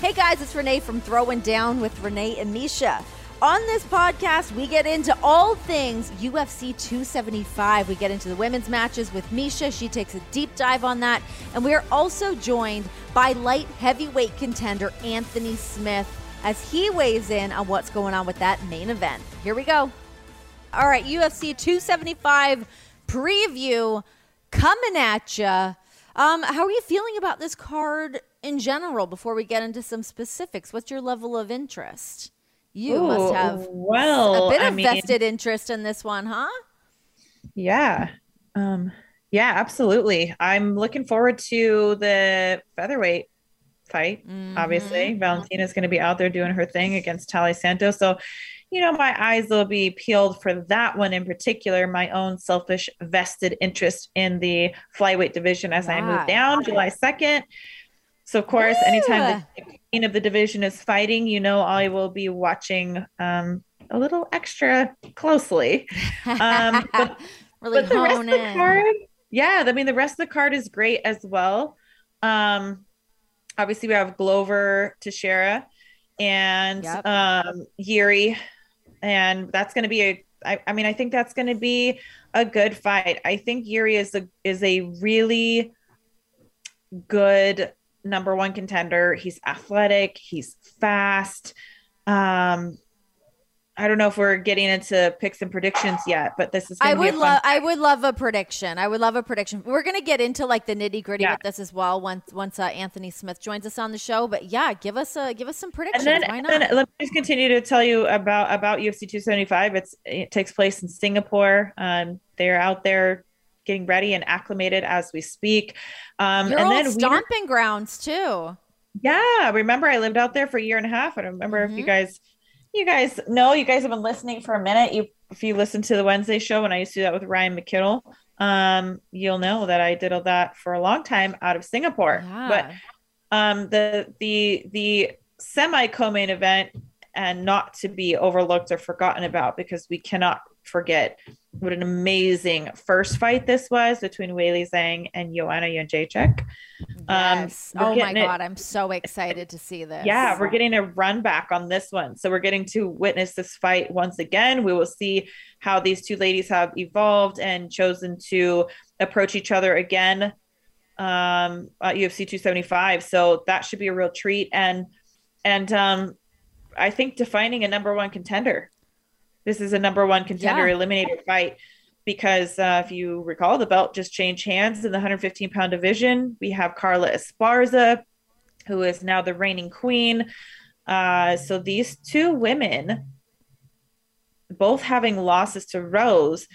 Hey guys, it's Renee from Throwing Down with Renee and Misha. On this podcast, we get into all things UFC 275. We get into the women's matches with Misha. She takes a deep dive on that. And we are also joined by light heavyweight contender Anthony Smith as he weighs in on what's going on with that main event. Here we go. All right, UFC 275 preview coming at you. Um, how are you feeling about this card in general before we get into some specifics? What's your level of interest? You Ooh, must have well, a bit I of mean- vested interest in this one, huh? Yeah. Um, yeah, absolutely. I'm looking forward to the featherweight fight. Obviously, Mm-hmm. Valentina's going to be out there doing her thing against Tali Santos. So, you know, my eyes will be peeled for that one in particular. My own selfish vested interest in the flyweight division as I move down July 2nd. So, of course, anytime the queen of the division is fighting, you know, I will be watching um, a little extra closely. Um, but really but the rest of the card, yeah, I mean the rest of the card is great as well. Um, obviously we have Glover Teixeira and Yep. um Yuri, and that's going to be a. I, I mean, I think that's going to be a good fight. I think Yuri is a is a really good number one contender. He's athletic. He's fast. Um, I don't know if we're getting into picks and predictions yet, but this is. I Gonna be a would love I would love a prediction. I would love a prediction. We're gonna get into like the nitty gritty Yeah. with this as well once once uh, Anthony Smith joins us on the show. But yeah, give us a give us some and predictions. then, Why and not? then let me just continue to tell you about about UFC 275. It's it takes place in Singapore. Um, they're out there getting ready and acclimated as we speak. Um, and then we, stomping grounds too. yeah, remember I lived out there for a year and a half. I don't remember if you Mhm. guys, you guys know, you guys have been listening for a minute. You if you listen to the Wednesday show when I used to do that with Ryan McKinnell, um, you'll know that I did all that for a long time out of Singapore. But um the the the semi co-main event and not to be overlooked or forgotten about because we cannot forget what an amazing first fight this was between Weili Zhang and Joanna Jędrzejczyk. Um, yes. we're Oh my it- god, I'm so excited to see this. Yeah, we're getting a run back on this one. So we're getting to witness this fight once again. We will see how these two ladies have evolved and chosen to approach each other again um at UFC 275. So that should be a real treat and and um I think defining a number one contender. This is a number one contender Yeah. eliminator fight because uh, if you recall, the belt just changed hands in the 115 pound division. We have Carla Esparza, who is now the reigning queen. Uh, so these two women, both having losses to Rose,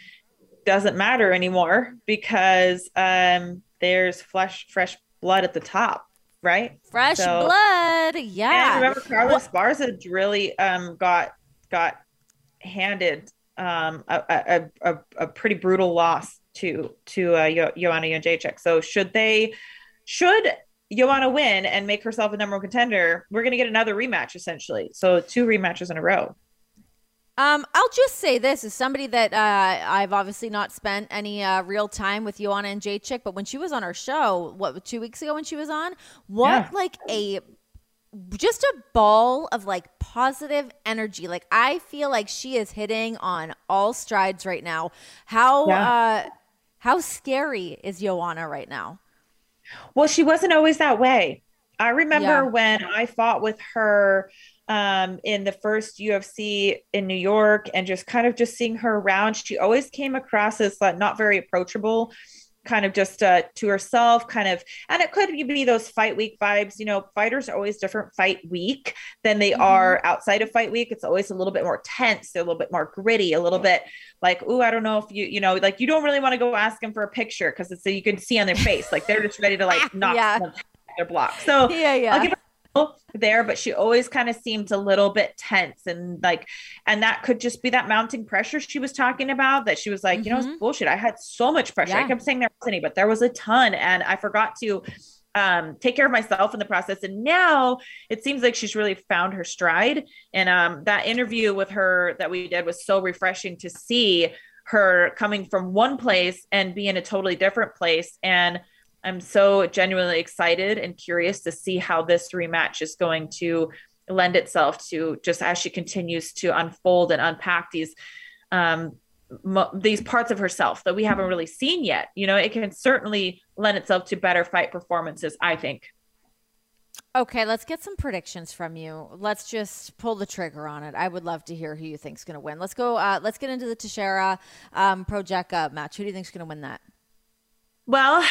doesn't matter anymore because um, there's flesh, fresh blood at the top, right? fresh so- blood. Yeah. remember, Carla Esparza really um, got got handed um, a, a, a, a pretty brutal loss to to uh, jo- Joanna Jędrzejczyk. So should they should Joanna win and make herself a number one contender, we're going to get another rematch essentially. So two rematches in a row. Um, I'll just say this as somebody that uh, I've obviously not spent any uh, real time with Joanna Jędrzejczyk, but when she was on our show, what two weeks ago when she was on, what Yeah. like a just a ball of like positive energy. Like I feel like she is hitting on all strides right now. How uh, how scary is Joanna right now? Well, she wasn't always that way. I remember Yeah. when I fought with her um, in the first UFC in New York and just kind of just seeing her around. She always came across as like not very approachable, kind of just uh, to herself, kind of, and it could be those fight week vibes. You know, fighters are always different fight week than they Mhm. are outside of fight week. It's always a little bit more tense, a little bit more gritty, a little bit like, oh, I don't know if you, you know, like you don't really want to go ask them for a picture because it's so you can see on their face, like they're just ready to like knock Yeah. their block. So Yeah, yeah. I'll give her a little there, but she always kind of seemed a little bit tense and like, and that could just be that mounting pressure she was talking about. That she was like, you know, it's bullshit. I had so much pressure. I kept saying there wasn't any, but there was a ton, and I forgot to um take care of myself in the process and now it seems like she's really found her stride and um that interview with her that we did was so refreshing to see her coming from one place and be in a totally different place and I'm so genuinely excited and curious to see how this rematch is going to lend itself to just as she continues to unfold and unpack these um, mo- these parts of herself that we haven't really seen yet. You know, it can certainly lend itself to better fight performances, I think. Okay, let's get some predictions from you. Let's just pull the trigger on it. I would love to hear who you think's going to win. Let's go. Uh, let's get into the Teixeira um, match. Who do you think's going to win that? Well,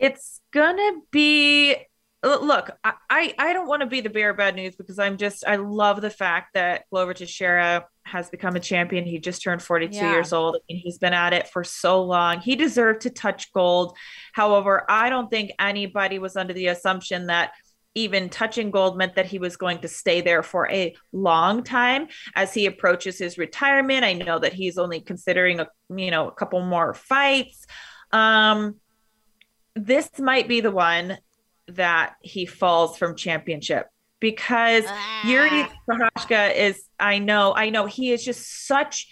it's gonna be look, I, I don't want to be the bearer of bad news because I'm just I love the fact that Glover Teixeira has become a champion. He just turned 42 yeah. years old and he's been at it for so long. He deserved to touch gold. However, I don't think anybody was under the assumption that even touching gold meant that he was going to stay there for a long time as he approaches his retirement. I know that he's only considering a you know a couple more fights. Um this might be the one that he falls from championship because ah. Yuri Prochazka is I know I know he is just such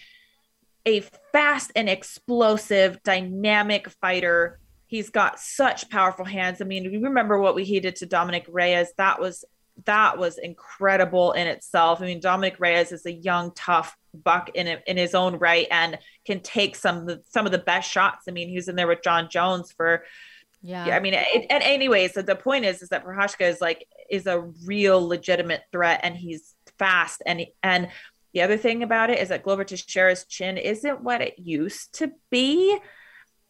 a fast and explosive dynamic fighter. He's got such powerful hands. I mean you remember what we he did to Dominick Reyes that was that was incredible in itself. I mean Dominick Reyes is a young tough buck in in his own right and can take some of the, some of the best shots. I mean he was in there with Jon Jones for yeah. yeah I mean, it, and anyways, so the point is, is that Prochazka is like, is a real legitimate threat and he's fast. And, and the other thing about it is that Glover Teixeira's chin isn't what it used to be.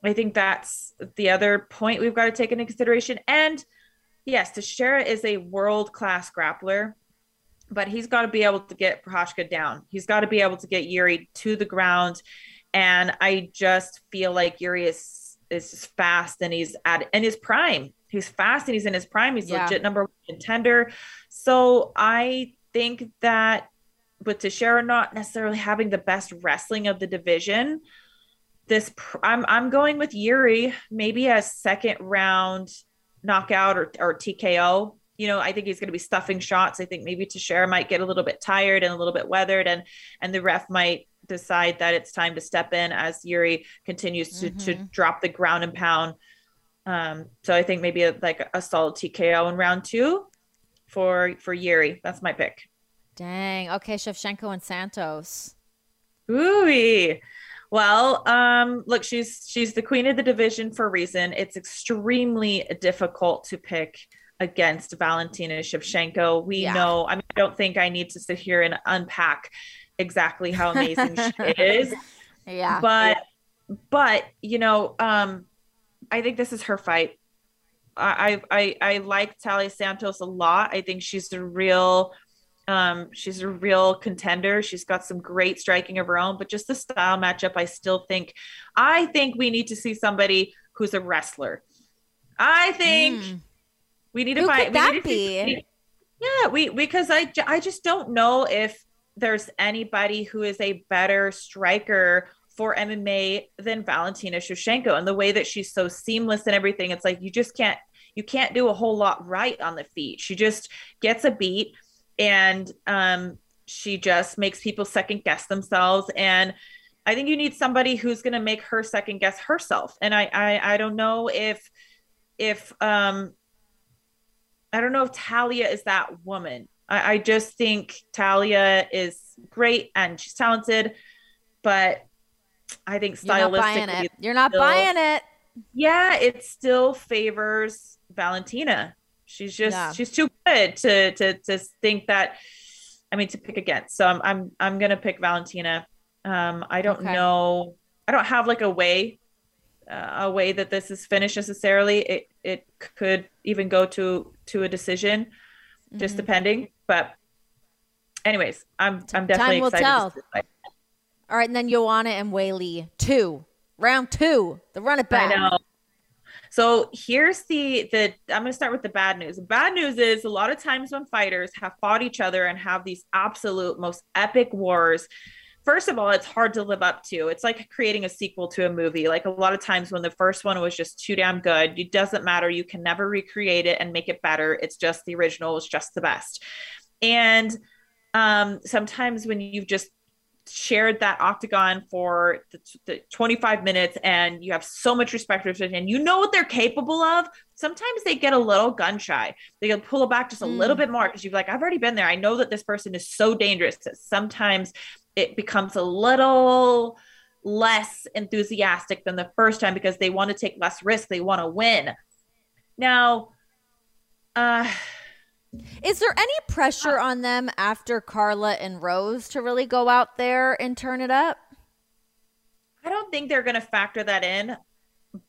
I think that's the other point we've got to take into consideration. And yes, Teixeira is a world class grappler, but he's got to be able to get Prochazka down. He's got to be able to get Yuri to the ground. And I just feel like Yuri is is fast and he's at in his prime. He's fast and he's in his prime. He's yeah. legit number one contender. So I think that with Teixeira not necessarily having the best wrestling of the division, this I'm I'm going with Yuri, maybe a second round knockout or, or TKO. You know, I think he's going to be stuffing shots. I think maybe Teixeira might get a little bit tired and a little bit weathered, and and the ref might decide that it's time to step in as Yuri continues to, mm-hmm. to drop the ground and pound. Um, so I think maybe a, like a solid TKO in round two for for Yuri. That's my pick. Dang. Okay, Shevchenko and Santos. Ooh. Well, um, look, she's she's the queen of the division for a reason. It's extremely difficult to pick against Valentina Shevchenko. We yeah. know, I mean, I don't think I need to sit here and unpack exactly how amazing she is. Yeah. But but you know, um, I think this is her fight. I I I like Taila Santos a lot. I think she's a real um, she's a real contender. She's got some great striking of her own, but just the style matchup, I still think I think we need to see somebody who's a wrestler. I think mm. we need to Who find could that be? See, yeah, we because I I just don't know if there's anybody who is a better striker for MMA than Valentina Shevchenko and the way that she's so seamless and everything. It's like you just can't you can't do a whole lot right on the feet. She just gets a beat and um, she just makes people second guess themselves. And I think you need somebody who's going to make her second guess herself. And I, I I don't know if if um I don't know if Talia is that woman. I, I just think Talia is great and she's talented, but I think stylistically, You're not still, buying it. Yeah, it still favors Valentina. She's just yeah. she's too good to to to think that. I mean, to pick against. So I'm I'm I'm gonna pick Valentina. Um, I don't okay. know. I don't have like a way, uh, a way that this is finished necessarily. It it could even go to to a decision, just mm-hmm. depending. But anyways, I'm I'm definitely Time will excited. Tell. All right, and then Joanna and Weili two round two, the run it back. I know. So here's the the I'm going to start with the bad news. The bad news is a lot of times when fighters have fought each other and have these absolute most epic wars, first of all, it's hard to live up to. It's like creating a sequel to a movie. Like a lot of times when the first one was just too damn good, it doesn't matter. You can never recreate it and make it better. It's just the original is just the best. And um, sometimes when you've just shared that octagon for the, the 25 minutes and you have so much respect for them and you know what they're capable of sometimes they get a little gun shy they pull it back just a mm. little bit more because you're like i've already been there i know that this person is so dangerous that sometimes it becomes a little less enthusiastic than the first time because they want to take less risk they want to win now uh is there any pressure on them after Carla and Rose to really go out there and turn it up? I don't think they're going to factor that in,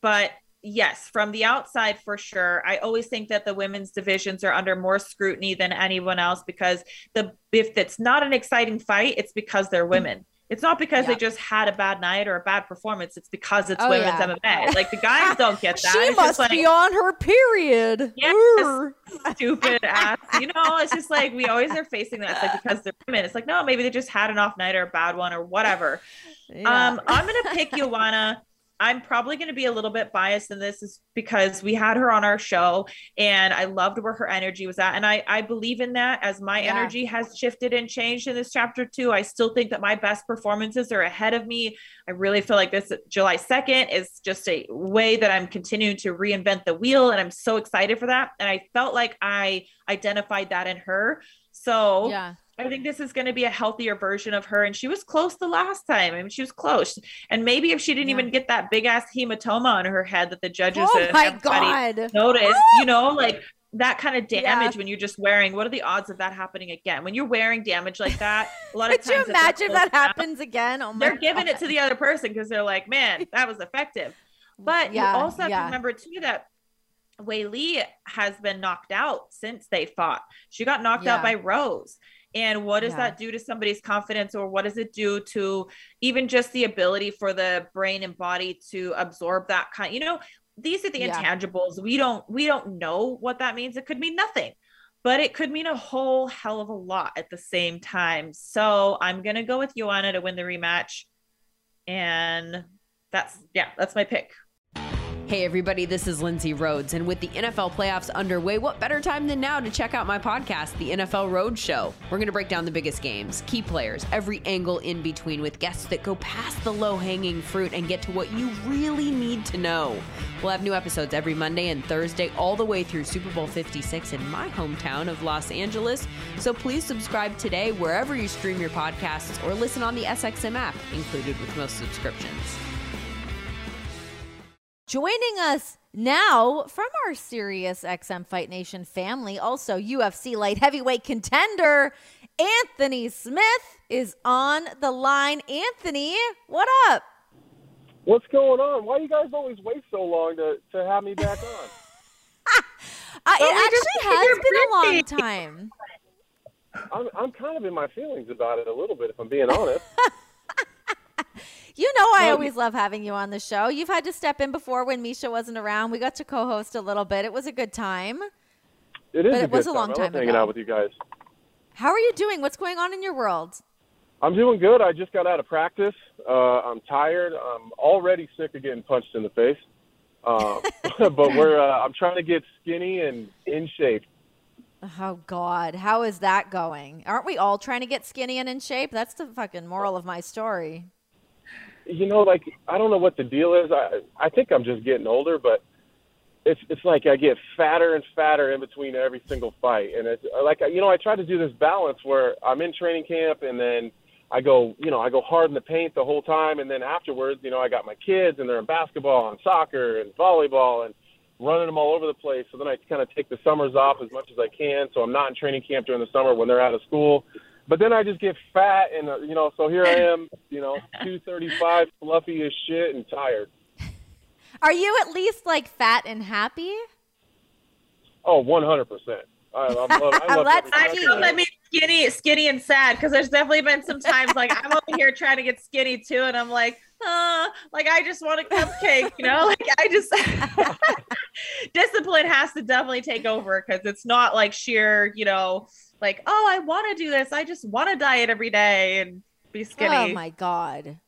but yes, from the outside for sure. I always think that the women's divisions are under more scrutiny than anyone else because the if it's not an exciting fight, it's because they're women. It's not because yeah. they just had a bad night or a bad performance. It's because it's oh, women's yeah. MMA. Like the guys don't get that. she it's must like, be on her period. Yeah, stupid ass. You know, it's just like we always are facing that. It's like because they're women. It's like no, maybe they just had an off night or a bad one or whatever. Yeah. Um, I'm gonna pick Joanna I'm probably going to be a little bit biased in this is because we had her on our show and I loved where her energy was at. And I, I believe in that as my yeah. energy has shifted and changed in this chapter too. I still think that my best performances are ahead of me. I really feel like this July 2nd is just a way that I'm continuing to reinvent the wheel. And I'm so excited for that. And I felt like I identified that in her. So yeah. I think this is going to be a healthier version of her. And she was close the last time. I mean, she was close. And maybe if she didn't yeah. even get that big ass hematoma on her head that the judges oh my God. noticed, you know, like that kind of damage yeah. when you're just wearing, what are the odds of that happening again? When you're wearing damage like that, a lot of Could times. you imagine if that happens down, again? Oh they're God. giving it to the other person because they're like, man, that was effective. But yeah, you also have to remember too that Weili has been knocked out since they fought. She got knocked out by Rose and what does yeah. that do to somebody's confidence or what does it do to even just the ability for the brain and body to absorb that kind you know these are the yeah. intangibles. We don't we don't know what that means. It could mean nothing but it could mean a whole hell of a lot at the same time. So i'm gonna go with joanna to win the rematch. And that's yeah that's my pick Hey, everybody, this is Lindsay Rhodes. And with the NFL playoffs underway, what better time than now to check out my podcast, The NFL Road Show? We're going to break down the biggest games, key players, every angle in between with guests that go past the low hanging fruit and get to what you really need to know. We'll have new episodes every Monday and Thursday, all the way through Super Bowl 56 in my hometown of Los Angeles. So please subscribe today wherever you stream your podcasts or listen on the SXM app, included with most subscriptions. Joining us now from our Sirius XM Fight Nation family, also UFC light heavyweight contender, Anthony Smith is on the line. Anthony, what up? What's going on? Why you guys always wait so long to, to have me back on? uh, it actually has been a long time. I'm, I'm kind of in my feelings about it a little bit, if I'm being honest. You know, I always love having you on the show. You've had to step in before when Misha wasn't around. We got to co-host a little bit. It was a good time. It is. But it was a long time, time hanging out with you guys. How are you doing? What's going on in your world? I'm doing good. I just got out of practice. Uh, I'm tired. I'm already sick of getting punched in the face. Uh, but we're. Uh, I'm trying to get skinny and in shape. Oh God, how is that going? Aren't we all trying to get skinny and in shape? That's the fucking moral of my story you know, like I don't know what the deal is. I I think I'm just getting older, but it's it's like I get fatter and fatter in between every single fight, and it's uh, like you know I try to do this balance where I'm in training camp and then I go you know I go hard in the paint the whole time, and then afterwards you know I got my kids and they're in basketball and soccer and volleyball and running them all over the place. So then I kind of take the summers off as much as I can, so I'm not in training camp during the summer when they're out of school but then I just get fat and uh, you know, so here I am, you know, 235, fluffy as shit and tired. Are you at least like fat and happy? Oh, 100%. I, love, I love I don't let me skinny, skinny and sad because there's definitely been some times like I'm over here trying to get skinny too, and I'm like, uh, like I just want a cupcake, you know? Like I just discipline has to definitely take over because it's not like sheer, you know, like, oh, I want to do this. I just want to diet every day and be skinny. Oh my god.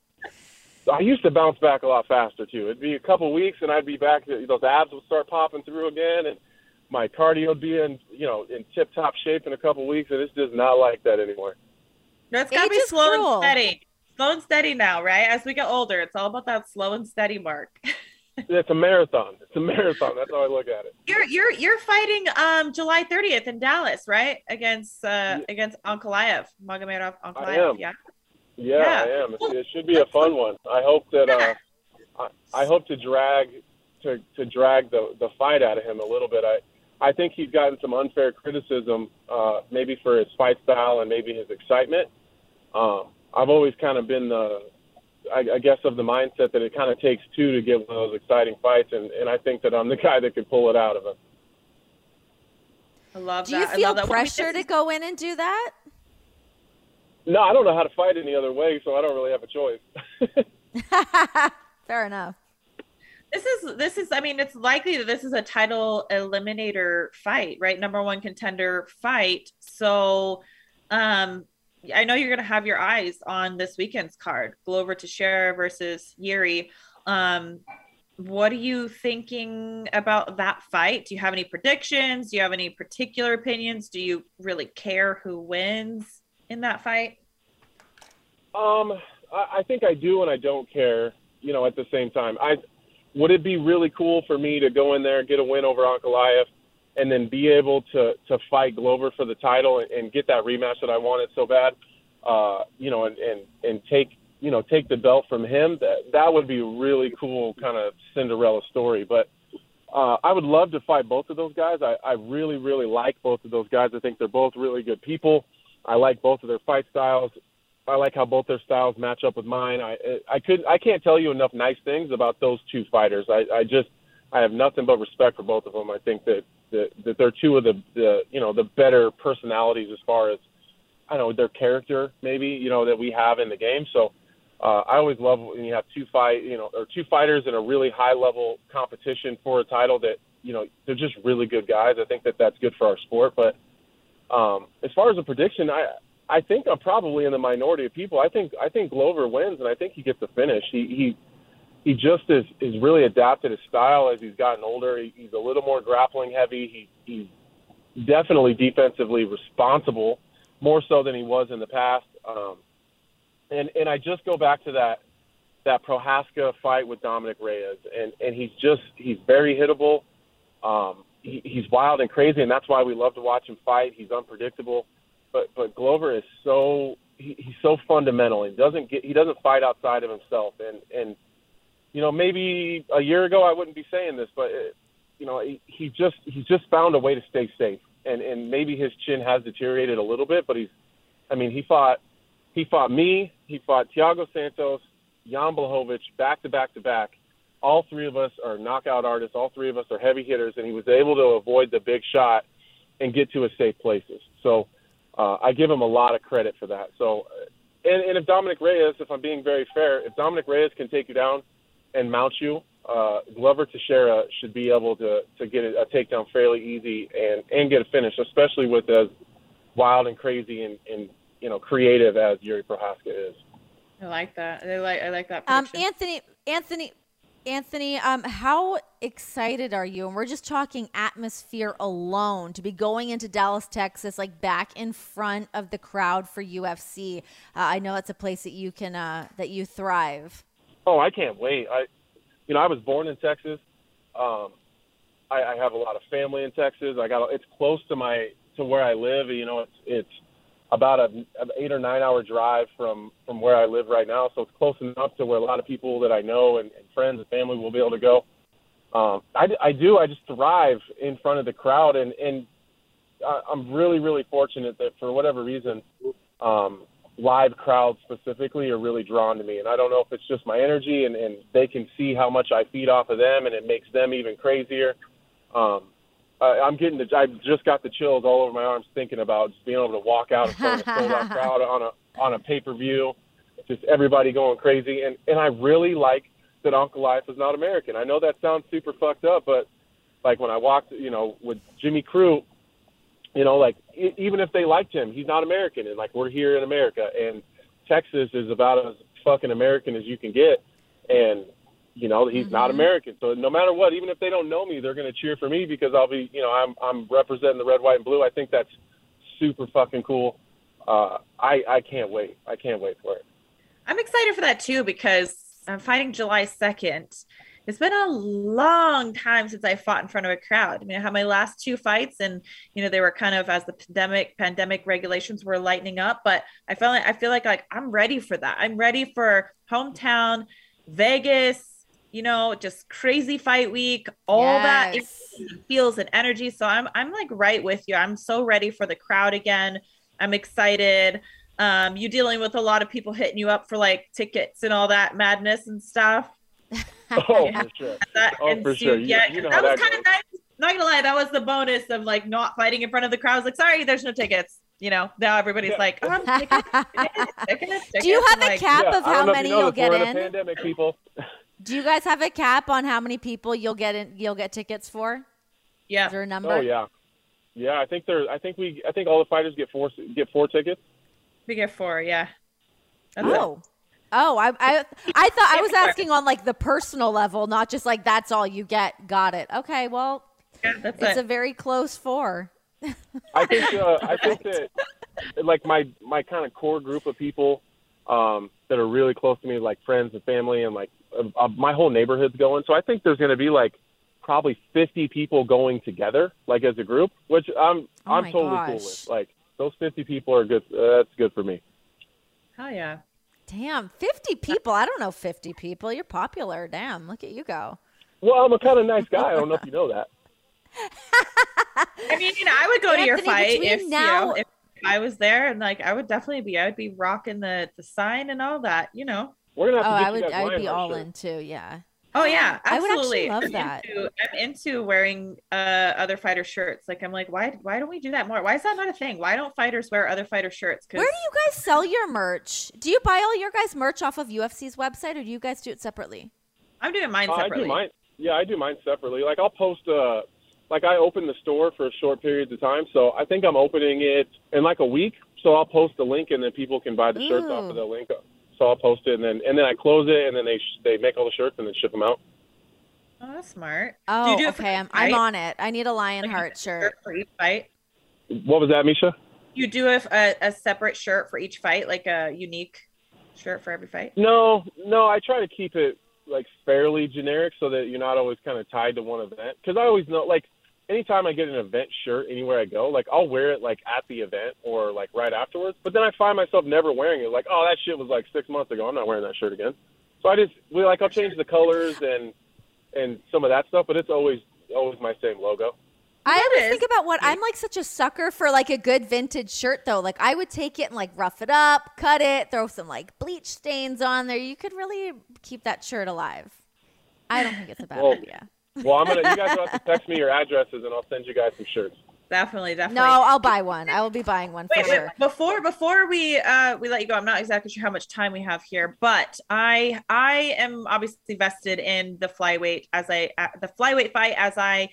I used to bounce back a lot faster too. It'd be a couple weeks and I'd be back. To, those abs would start popping through again, and my cardio would be in you know in tip top shape in a couple weeks. And it's just not like that anymore. That's gotta Age be slow cruel. and steady. slow and steady now, right? As we get older, it's all about that slow and steady mark. it's a marathon. It's a marathon. That's how I look at it. You're you're you're fighting um July 30th in Dallas, right? Against uh yeah. against Ankalaev, Magomedov Ankalaev. Yeah. yeah. Yeah, I am. It should be a fun one. I hope that uh I, I hope to drag to to drag the the fight out of him a little bit. I I think he's gotten some unfair criticism, uh, maybe for his fight style and maybe his excitement. Um, I've always kind of been the, I, I guess, of the mindset that it kind of takes two to get one of those exciting fights, and, and I think that I'm the guy that could pull it out of him. I love do that. Do you feel pressure to go in and do that? No, I don't know how to fight any other way, so I don't really have a choice. Fair enough. This is this is I mean it's likely that this is a title eliminator fight, right? Number one contender fight. So um I know you're going to have your eyes on this weekend's card, Glover Teixeira versus Yuri. Um, what are you thinking about that fight? Do you have any predictions? Do you have any particular opinions? Do you really care who wins in that fight? Um, I, I think I do and I don't care. You know, at the same time, I would it be really cool for me to go in there, and get a win over Ankalaev, and then be able to to fight Glover for the title and, and get that rematch that I wanted so bad, uh, you know, and, and and take you know take the belt from him. That that would be a really cool kind of Cinderella story. But uh, I would love to fight both of those guys. I, I really really like both of those guys. I think they're both really good people. I like both of their fight styles. I like how both their styles match up with mine. I I could I can't tell you enough nice things about those two fighters. I I just I have nothing but respect for both of them. I think that that, that they're two of the, the you know the better personalities as far as I don't know their character maybe you know that we have in the game. So uh, I always love when you have two fight you know or two fighters in a really high level competition for a title that you know they're just really good guys. I think that that's good for our sport. But um, as far as a prediction, I I think I'm probably in the minority of people. I think I think Glover wins, and I think he gets the finish. He he he just is is really adapted his style as he's gotten older. He, he's a little more grappling heavy. He he's definitely defensively responsible, more so than he was in the past. Um, and and I just go back to that that Prochazka fight with Dominick Reyes, and and he's just he's very hittable. Um, he, he's wild and crazy, and that's why we love to watch him fight. He's unpredictable, but but Glover is so he, he's so fundamental. He doesn't get he doesn't fight outside of himself, and and you know, maybe a year ago I wouldn't be saying this, but it, you know, he, he just he's just found a way to stay safe, and and maybe his chin has deteriorated a little bit, but he's, I mean, he fought he fought me, he fought Thiago Santos, Jan Blachowicz back to back to back. All three of us are knockout artists. All three of us are heavy hitters, and he was able to avoid the big shot and get to his safe places. So uh, I give him a lot of credit for that. So, and, and if Dominick Reyes, if I'm being very fair, if Dominick Reyes can take you down and mount you, uh, Glover Teixeira should be able to to get a, a takedown fairly easy and and get a finish, especially with as wild and crazy and, and you know creative as Yuri Prochazka is. I like that. I like I like that. Um, Anthony, Anthony, Anthony, um, how excited are you? And we're just talking atmosphere alone to be going into Dallas, Texas, like back in front of the crowd for UFC. Uh, I know it's a place that you can uh, that you thrive. Oh, I can't wait. I, you know, I was born in Texas. Um, I, I have a lot of family in Texas. I got it's close to my to where I live. You know, it's it's about a, an eight or nine hour drive from from where I live right now, so it's close enough to where a lot of people that I know and, and friends and family will be able to go. Um, I, I do. I just thrive in front of the crowd, and and I'm really really fortunate that for whatever reason, um, live crowds specifically are really drawn to me. And I don't know if it's just my energy and, and they can see how much I feed off of them and it makes them even crazier. Um, I, I'm getting the, I just got the chills all over my arms thinking about just being able to walk out in front of a sold out crowd on a, on a pay-per-view, just everybody going crazy. And, and I really like that Ankalaev is not American. I know that sounds super fucked up, but like when I walked, you know, with Jimmy Crute, you know, like even if they liked him, he's not American, and like we're here in America, and Texas is about as fucking American as you can get, and you know he's mm-hmm. not American. So no matter what, even if they don't know me, they're going to cheer for me because I'll be, you know, I'm I'm representing the red, white, and blue. I think that's super fucking cool. Uh, I I can't wait. I can't wait for it. I'm excited for that too because I'm fighting July 2nd. It's been a long time since I fought in front of a crowd. I mean, I had my last two fights, and you know they were kind of as the pandemic pandemic regulations were lightening up. But I felt like I feel like like I'm ready for that. I'm ready for hometown, Vegas. You know, just crazy fight week, all that Yes. feels and energy. So I'm I'm like right with you. I'm so ready for the crowd again. I'm excited. Um, you dealing with a lot of people hitting you up for like tickets and all that madness and stuff. Oh, for sure. That Oh, for sure. Yeah, you know that was kind of nice. Not gonna lie, that was the bonus of like not fighting in front of the crowd. I was like, sorry, there's no tickets. You know, now everybody's Yeah. like, oh, I'm tickets, tickets, tickets, Do you have I'm a like, cap Yeah, of how many you know you'll this, get we're in a pandemic, people. Do you guys have a cap on how many people you'll get in? You'll get tickets for? Yeah, Is there a oh, number? Oh yeah, yeah. I think there. I think we. I think all the fighters get four get four tickets. we get four. Yeah. That's it. Oh. Oh. I, I I thought I was asking on like the personal level, not just like that's all you get. Got it. Okay, well, Yeah, that's it's it. a very close four. I think. Uh, I think that like my my kind of core group of people um, that are really close to me, like friends and family, and like uh, uh, my whole neighborhood's going. So I think there's going to be like probably 50 people going together, like as a group, which I'm Oh I'm my totally cool with. Like those 50 people are good. Uh, that's good for me. Hell yeah. Damn, 50 people. I don't know 50 people. You're popular. Damn, look at you go. Well, I'm a kind of nice guy. I don't know if you know that. I mean, I would go to your fight between if you know if I was there, and like I would definitely be. I would be rocking the the sign and all that. You know. We're gonna Oh, have to oh, get I would I would be all shirts. in too. Yeah. Oh yeah, I would actually absolutely. love I'm that. Into, I'm into wearing uh, other fighter shirts. Like I'm like, why why don't we do that more? Why is that not a thing? Why don't fighters wear other fighter shirts? 'Cause Where do you guys sell your merch? Do you buy all your guys' merch off of UFC's website or do you guys do it separately? I'm doing mine Uh, I separately. do mine. Yeah, I do mine separately. Like I'll post. Uh, like I open the store for a short periods of time, so I think I'm opening it in like a week. So I'll post the link, and then people can buy the shirts off of the link. So I'll post it, and then and then I close it, and then they sh- they make all the shirts and then ship them out. Oh, that's smart. Oh, do do for okay. I'm, I'm on it. I need a Lionheart Like, shirt. for each fight. What was that, Misha? You do a, a, uh, a separate shirt for each fight, like a unique shirt for every fight. No, no. I try to keep it like fairly generic so that you're not always kind of tied to one event. Because I always know, like, anytime I get an event shirt anywhere I go, like I'll wear it like at the event or like right afterwards. But then I find myself never wearing it. Like, oh, that shit was like six months ago. I'm not wearing that shirt again. So I just we like I'll change the colors and and some of that stuff, but it's always always my same logo. I That always is think about what I'm like such a sucker for like a good vintage shirt though. Like I would take it and like rough it up, cut it, throw some like bleach stains on there. You could really keep that shirt alive. I don't think it's a bad Well, idea. Well, I'm gonna you guys will have to text me your addresses and I'll send you guys some shirts. Definitely, definitely. No, I'll buy one. I will be buying one for Wait, wait, sure. before before we uh we let you go, I'm not exactly sure how much time we have here, but I I am obviously vested in the flyweight as I uh, the flyweight fight as I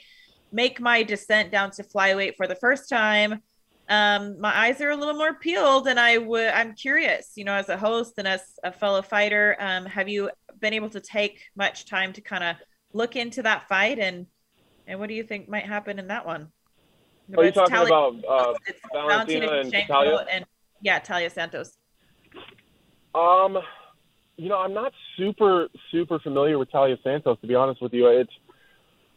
make my descent down to flyweight for the first time. Um, my eyes are a little more peeled, and I would I'm curious, you know, as a host and as a fellow fighter, um, have you been able to take much time to kind of look into that fight and and what do you think might happen in that one? Are you talking about uh, it's Valentina and Shevchenko Talia? and yeah, Talia Santos. Um, you know, I'm not super super familiar with Talia Santos to be honest with you. It's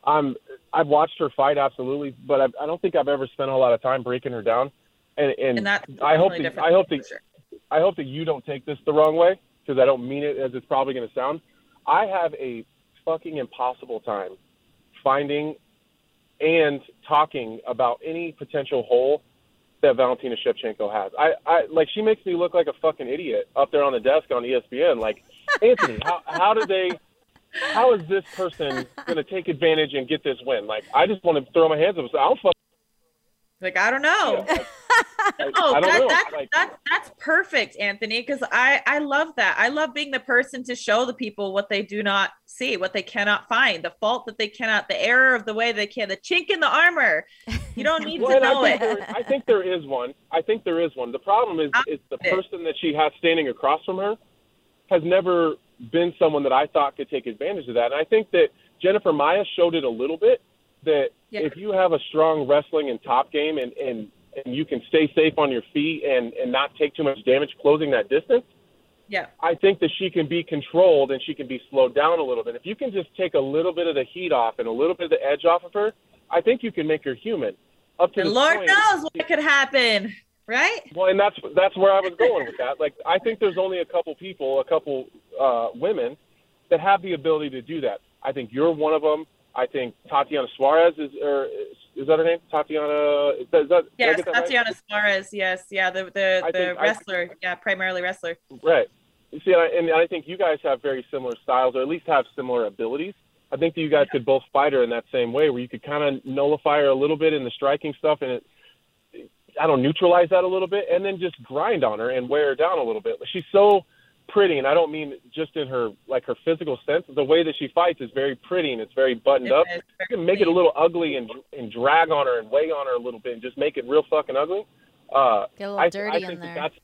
I'm I've watched her fight absolutely, but I, I don't think I've ever spent a lot of time breaking her down. And and, And that's I hope that, I hope that sure. I hope that you don't take this the wrong way because I don't mean it as it's probably going to sound. I have a fucking impossible time finding and talking about any potential hole that Valentina Shevchenko has. I, I like she makes me look like a fucking idiot up there on the desk on ESPN. Like Anthony, how how do they? How is this person going to take advantage and get this win? Like I just want to throw my hands up and say, I'll fuck. Like I don't know. you. Like, Oh, that, that's Like- that's that's perfect, Anthony. Because I I love that. I love being the person to show the people what they do not see, what they cannot find, the fault that they cannot, the error of the way they can, the chink in the armor. You don't need Well, to know I it. there, I think there is one. I think there is one. The problem is, is the person that she has standing across from her has never been someone that I thought could take advantage of that. And I think that Jennifer Maia showed it a little bit. That Yeah. if you have a strong wrestling and top game, and and and you can stay safe on your feet and and not take too much damage closing that distance, Yeah. I think that she can be controlled and she can be slowed down a little bit. If you can just take a little bit of the heat off and a little bit of the edge off of her, I think you can make her human. Up to Lord point, knows what could happen, right? Well, and that's that's where I was going with that. Like, I think there's only a couple people, a couple uh, women, that have the ability to do that. I think you're one of them. I think Tatiana Suarez is, or is, is that her name? Tatiana. Is that, is that, Yes, that right? Tatiana Suarez. Yes, yeah, the the, the think- I- wrestler. yeah, primarily wrestler. Right. You see, I- and I think you guys have very similar styles, or at least have similar abilities. I think that you guys could both fight her in that same way, where you could kind of nullify her a little bit in the striking stuff, and it, I don't neutralize that a little bit, and then just grind on her and wear her down a little bit. She's so pretty, and I don't mean just in her like her physical sense. The way that she fights is very pretty and it's very buttoned It up. You can make it a little ugly and and drag on her and weigh on her a little bit and just make it real fucking ugly. Uh, Get a little I, dirty I in think there. That's,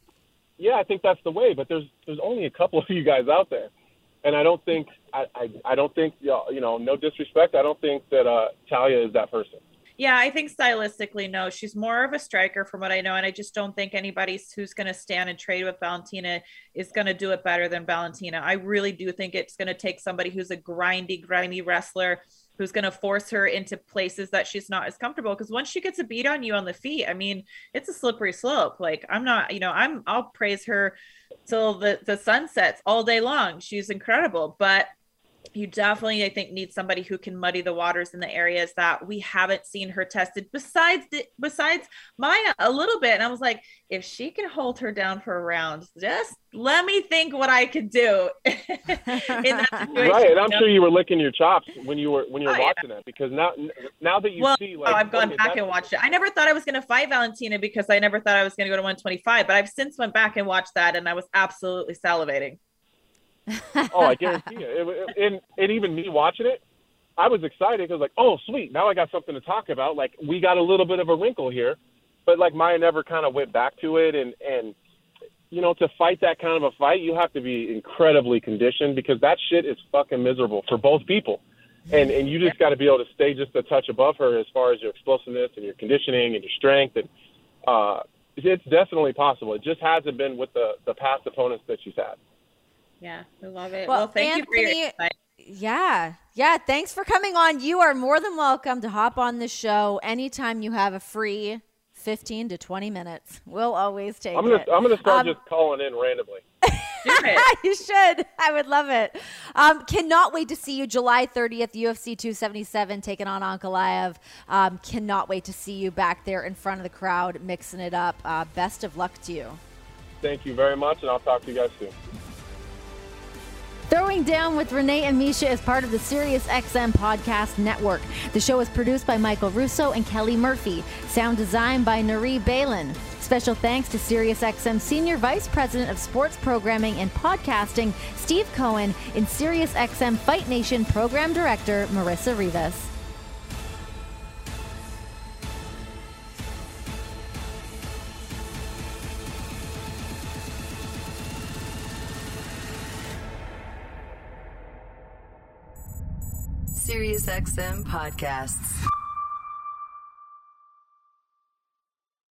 yeah, I think that's the way. But there's there's only a couple of you guys out there, and I don't think I I, I don't think you know no disrespect. I don't think that uh, Talia is that person. Yeah, I think stylistically, no. She's more of a striker from what I know. And I just don't think anybody who's going to stand and trade with Valentina is going to do it better than Valentina. I really do think it's going to take somebody who's a grindy, grimy wrestler who's going to force her into places that she's not as comfortable. Because once she gets a beat on you on the feet, I mean, it's a slippery slope. Like, I'm not, you know, I'm, I'll praise her till the, the sun sets all day long. She's incredible. But you definitely i think need somebody who can muddy the waters in the areas that we haven't seen her tested besides the, besides maia a little bit and i was like if she can hold her down for a round just let me think what i could do in that situation Right, and I'm sure you were licking your chops when you were when you were Oh, yeah. watching that because now now that you well, see oh, like oh, I've gone okay, back and watched it. I never thought I was going to fight Valentina because I never thought I was going to go to 125, but I've since went back and watched that, and I was absolutely salivating. Oh, I guarantee you. It, it, and, and even me watching it, I was excited because like, oh, sweet, now I got something to talk about. Like we got a little bit of a wrinkle here, but like Maia never kind of went back to it, and and you know to fight that kind of a fight, you have to be incredibly conditioned because that shit is fucking miserable for both people. And and you just got to be able to stay just a touch above her as far as your explosiveness and your conditioning and your strength and uh it's definitely possible. It just hasn't been with the the past opponents that she's had. Yeah, I love it. Well, Well, thank you for your Anthony- insight. Yeah. Yeah. Thanks for coming on. You are more than welcome to hop on the show anytime you have a free 15 to 20 minutes. We'll always take I'm gonna it. I'm gonna start Um, just calling in randomly. You should. I would love it. Um, cannot wait to see you July 30th, UFC 277, taking on Ankalaev. Um, cannot wait to see you back there in front of the crowd, mixing it up. Uh, best of luck to you. Thank you very much, and I'll talk to you guys soon. Throwing Down with Renee and Misha is part of the Sirius XM Podcast Network. The show is produced by Michael Russo and Kelly Murphy. Sound design by Nari Balin. Special thanks to SiriusXM Senior Vice President of Sports Programming and Podcasting, Steve Cohen, and SiriusXM Fight Nation Program Director, Marissa Rivas. SiriusXM podcasts.